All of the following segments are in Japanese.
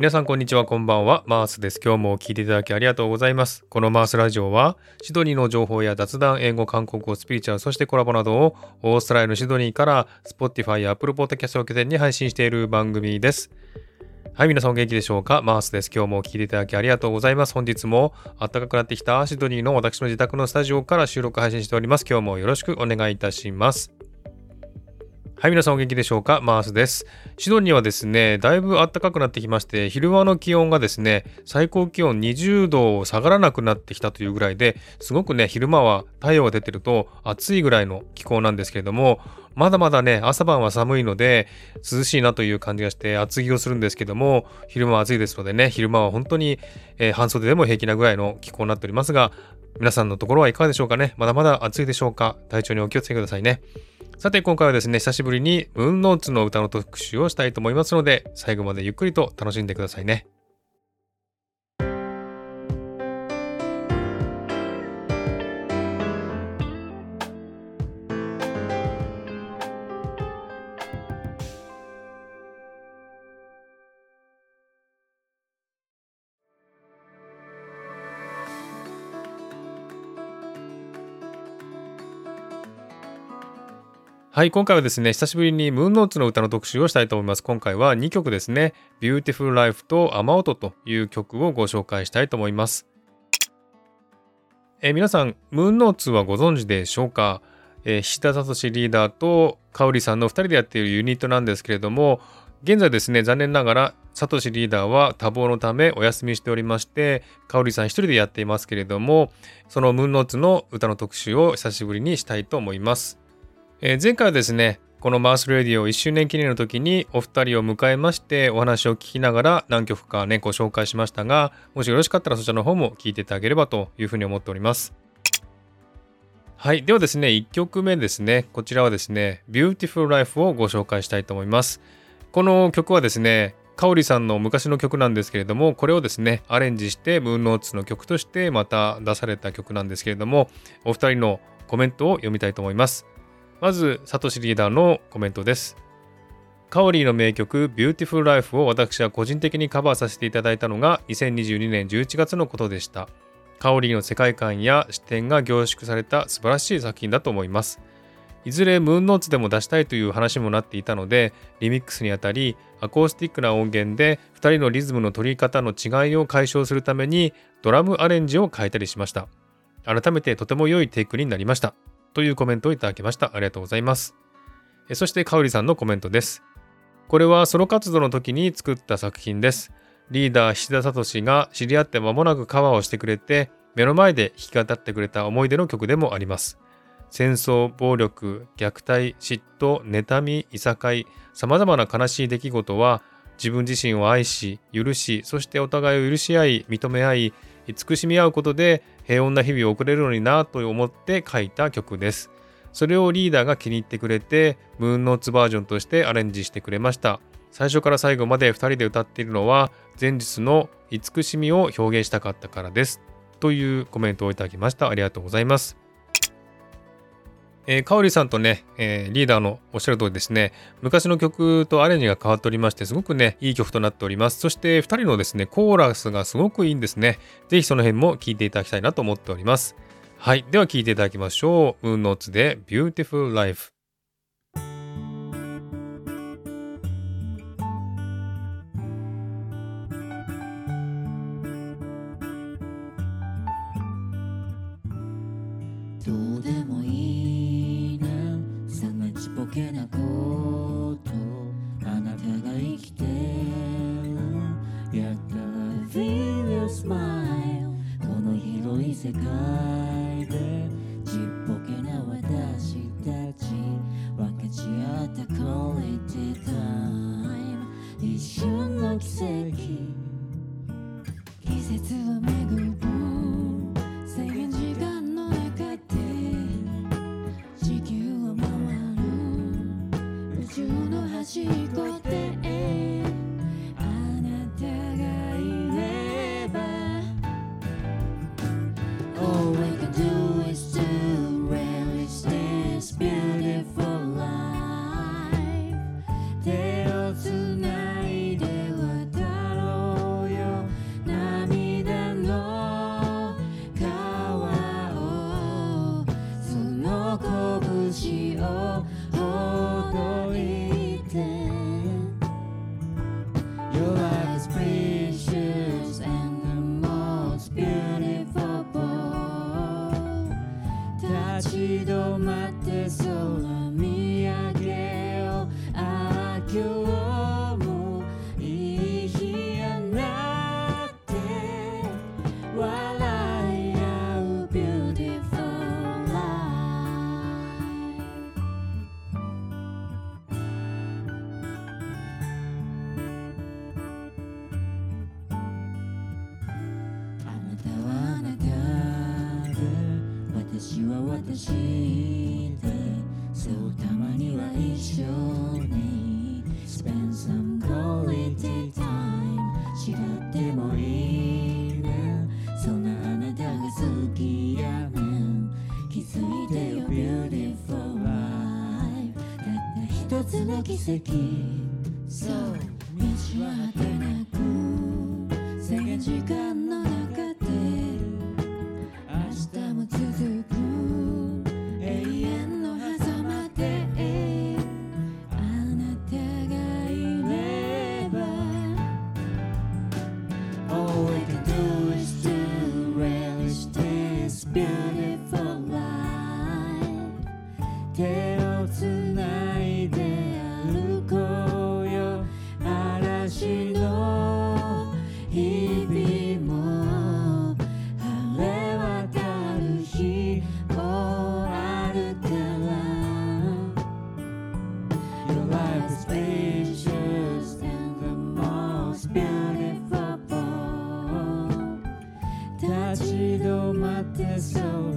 皆さんこんにちはこんばんはマースです今日も聞いていただきありがとうございますこのマースラジオはシドニーの情報や雑談英語韓国語スピリチュアルそしてコラボなどをオーストラリアのシドニーから Spotify や Apple Podcast を拠点に配信している番組ですはい、皆さんお元気でしょうか？マースです。今日も聞いていただきありがとうございます。本日も暖かくなってきたシドニーの私の自宅のスタジオから収録配信しております。今日もよろしくお願いいたします。はい、皆さんお元気でしょうか？マースです。シドニーはですね、だいぶ暖かくなってきまして、昼間の気温がですね、最高気温20度を下がらなくなってきたというぐらいで、すごくね、昼間は太陽が出てると暑いぐらいの気候なんですけれども、まだまだね、朝晩は寒いので、涼しいなという感じがして厚着をするんですけども、昼間は暑いですのでね、昼間は本当に、えー、半袖でも平気なぐらいの気候になっておりますが、皆さんのところはいかがでしょうかね？まだまだ暑いでしょうか？体調にお気をつけくださいね。さて今回はですね、久しぶりにムーンノーツの歌の特集をしたいと思いますので、最後までゆっくりと楽しんでくださいね。はい、今回はですね、久しぶりにムーンノーツの歌の特集をしたいと思います。今回は2曲ですね、Beautiful Life と雨音という曲をご紹介したいと思います。え皆さん、ムーンノーツはご存知でしょうか、えー、田聡リーダーと香織さんの2人でやっているユニットなんですけれども、現在ですね、残念ながら、サトシリーダーは多忙のためお休みしておりまして、香織さん一人でやっていますけれども、そのムーンノーツの歌の特集を久しぶりにしたいと思います。えー、前回はですね、このマースレディオ1周年記念の時にお二人を迎えましてお話を聞きながら何曲かね、ご紹介しましたが、もしよろしかったらそちらの方も聞いていただければというふうに思っております。はい。ではですね、1曲目ですね。こちらはですね、Beautiful Life をご紹介したいと思います。この曲はですね、かおりさんの昔の曲なんですけれども、これをですね、アレンジしてムーンノーツの曲としてまた出された曲なんですけれども、お二人のコメントを読みたいと思います。まず、サトシリーダーのコメントです。カオリーの名曲 Beautiful Life を私は個人的にカバーさせていただいたのが2022年11月のことでした。カオリーの世界観や視点が凝縮された素晴らしい作品だと思います。いずれムーンノーツでも出したいという話もなっていたので、リミックスにあたり、アコースティックな音源で2人のリズムの取り方の違いを解消するためにドラムアレンジを変えたりしました。改めてとても良いテイクになりました。というコメントをいただきました。ありがとうございます。そして、かおりさんのコメントです。これはソロ活動の時に作った作品です。リーダー石田聡が知り合って間もなくカバーをしてくれて、目の前で弾き語ってくれた思い出の曲でもあります。戦争、暴力、虐待、嫉妬、妬み、いさかい、様々な悲しい出来事は自分自身を愛し、許し、そしてお互いを許し合い、認め合い、慈しみ合うことで平穏な日々を送れるのになと思って書いた曲です。それをリーダーが気に入ってくれて、ムーンノーツバージョンとしてアレンジしてくれました。最初から最後まで2人で歌っているのは、前日の慈しみを表現したかったからです。というコメントをいただきました。ありがとうございます。えー、かおりさんとね、えー、リーダーのおっしゃる通りですね、昔の曲とアレンジが変わっておりまして、すごくね、いい曲となっております。そして、2人のですね、コーラスがすごくいいんですね。ぜひその辺も聴いていただきたいなと思っております。はい。では聴いていただきましょう。ムーンノーツで Beautiful Life。 이순 녹색이 私でそうたまには一緒に Spend some quality time 違ってもいいねそんなあなたが好きやねん気づいてよ Beautiful life たった一つの奇跡ま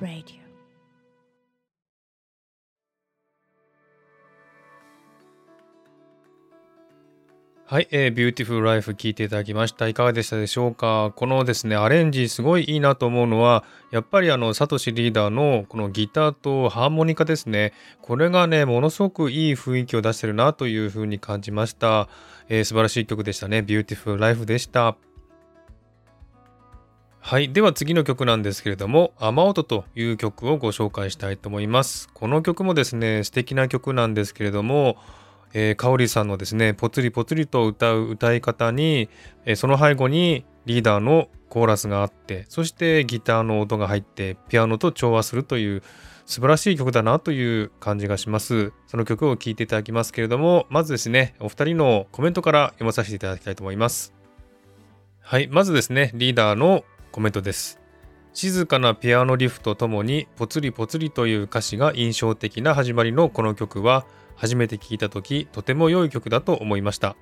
Radio はい、えー、ビューティフルライフ聞いていただきました。いかがでしたでしょうか？このですね、アレンジすごいいいなと思うのは、やっぱりあの、サトシリーダーのこのギターとハーモニカですね。これがね、ものすごくいい雰囲気を出してるなというふうに感じました。えー素晴らしい曲でしたね。ビューティフルライフでした。はい。では次の曲なんですけれども、雨音という曲をご紹介したいと思います。この曲もですね、素敵な曲なんですけれども、えー、かおりさんのですね、ぽつりぽつりと歌う歌い方に、えーその背後にリーダーのコーラスがあって、そしてギターの音が入って、ピアノと調和するという素晴らしい曲だなという感じがします。その曲を聴いていただきますけれども、まずですね、お二人のコメントから読まさせていただきたいと思います。はい、まずですね、リーダーのコメントです。静かなピアノリフとともにぽつりぽつりという歌詞が印象的な始まりのこの曲は初めて聴いた時とても良い曲だと思いました。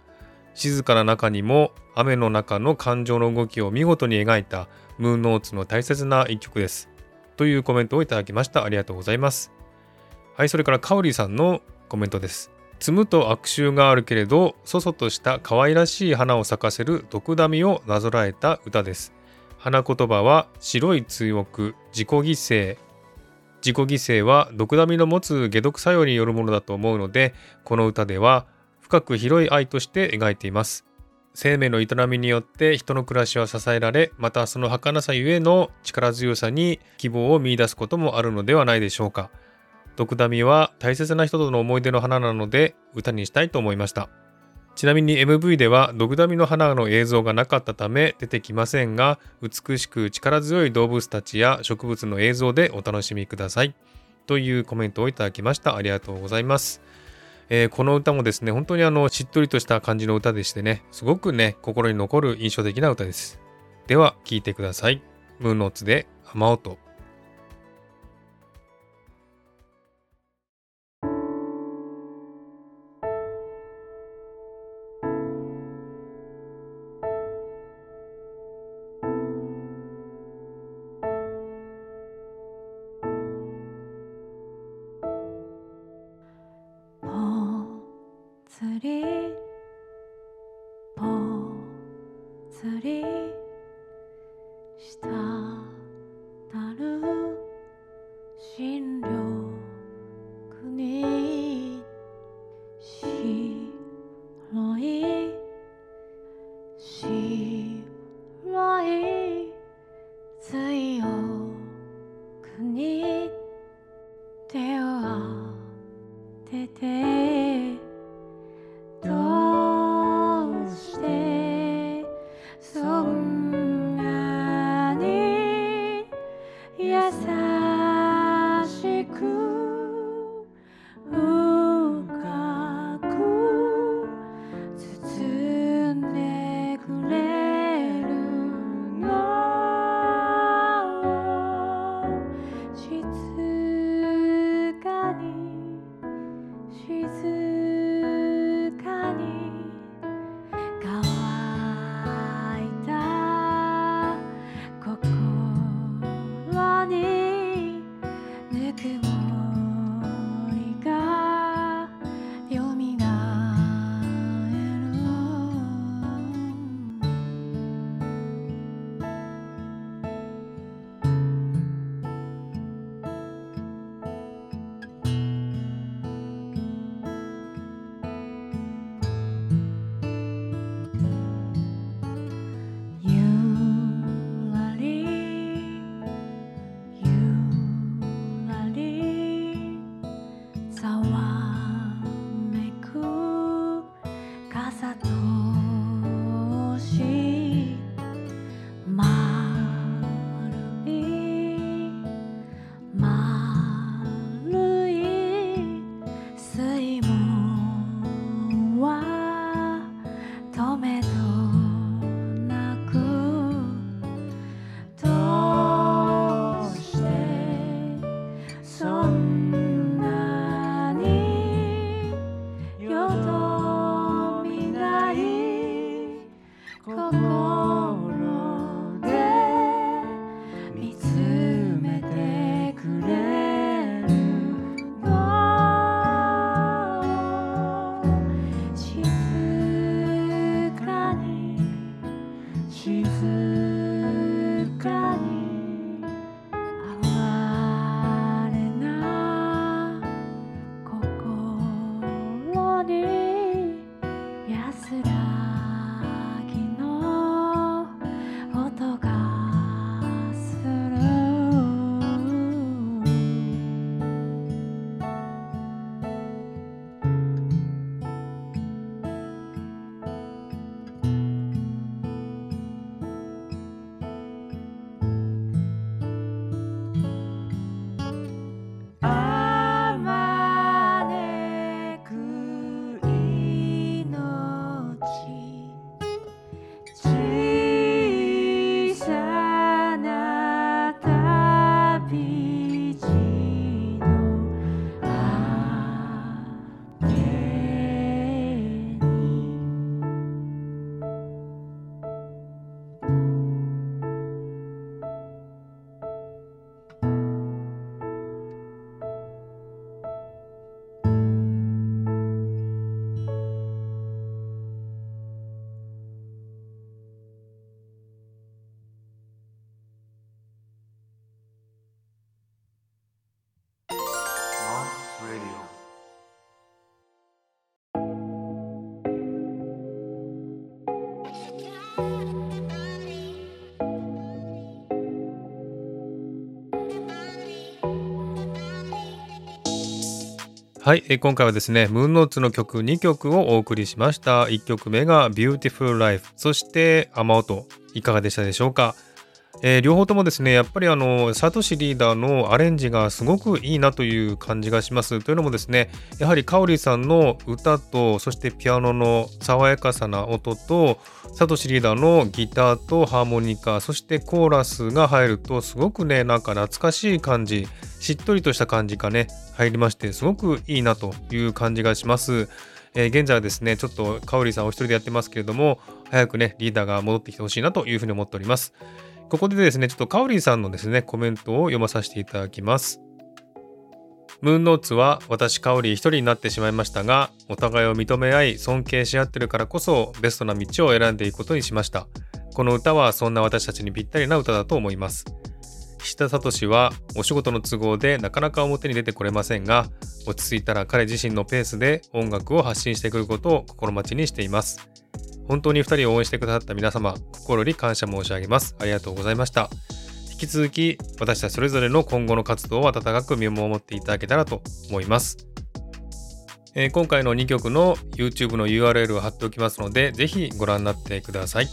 静かな中にも雨の中の感情の動きを見事に描いたムーンノーツの大切な一曲です。というコメントをいただきました。ありがとうございます。はい、それからカオリさんのコメントです。摘むと悪臭があるけれど、そそとした可愛らしい花を咲かせる毒ダミをなぞらえた歌です。花言葉は白い追憶、自己犠牲。自己犠牲は毒ダミの持つ解毒作用によるものだと思うので、この歌では深く広い愛として描いています。生命の営みによって人の暮らしは支えられ、またその儚さゆえの力強さに希望を見出すこともあるのではないでしょうか。毒ダミは大切な人との思い出の花なので歌にしたいと思いました。ちなみに MV では毒ダミの花の映像がなかったため出てきませんが、美しく力強い動物たちや植物の映像でお楽しみください。というコメントをいただきました。ありがとうございます。えーこの歌もですね、本当にあのしっとりとした感じの歌でしてね、すごくね、心に残る印象的な歌です。では、聴いてください。ムーンノーツで雨音。つり静はい、え今回はですね、ムーンノーツの曲2曲をお送りしました。1曲目が Beautiful Life、そして雨音、いかがでしたでしょうか？えー両方ともですね、やっぱりあの、サトシリーダーのアレンジがすごくいいなという感じがします。というのもですね、やはりカオリさんの歌と、そしてピアノの爽やかさな音と、サトシリーダーのギターとハーモニカ、そしてコーラスが入ると、すごくね、なんか懐かしい感じ、しっとりとした感じがね、入りまして、すごくいいなという感じがします。えー現在はですね、ちょっとカオリさんお一人でやってますけれども、早くね、リーダーが戻ってきてほしいなというふうに思っております。ここでですね、ちょっとカオリさんのですね、コメントを読まさせていただきます。ムーンノーツは私カオリ一人になってしまいましたが、お互いを認め合い、尊敬し合ってるからこそ、ベストな道を選んでいくことにしました。この歌はそんな私たちにぴったりな歌だと思います。石田聡はお仕事の都合でなかなか表に出てこれませんが、落ち着いたら彼自身のペースで音楽を発信してくることを心待ちにしています。本当に2人を応援してくださった皆様、心より感謝申し上げます。ありがとうございました。引き続き、私たちそれぞれの今後の活動を温かく見守っていただけたらと思います。えー今回の2曲の YouTube の URL を貼っておきますので、ぜひご覧になってください。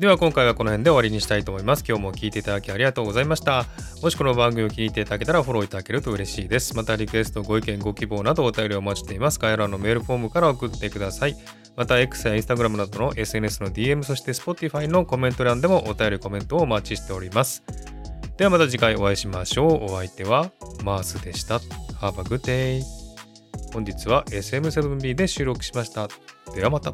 では今回はこの辺で終わりにしたいと思います。今日も聞いていただきありがとうございました。もしこの番組を気に入っていただけたらフォローいただけると嬉しいです。またリクエスト、ご意見、ご希望などお便りをお待ちしています。概要欄のメールフォームから送ってください。また X や Instagram などの SNS の DM、そして Spotify のコメント欄でもお便り、コメントをお待ちしております。ではまた次回お会いしましょう。お相手はマースでした。Have a good day. 本日は SM7B で収録しました。ではまた。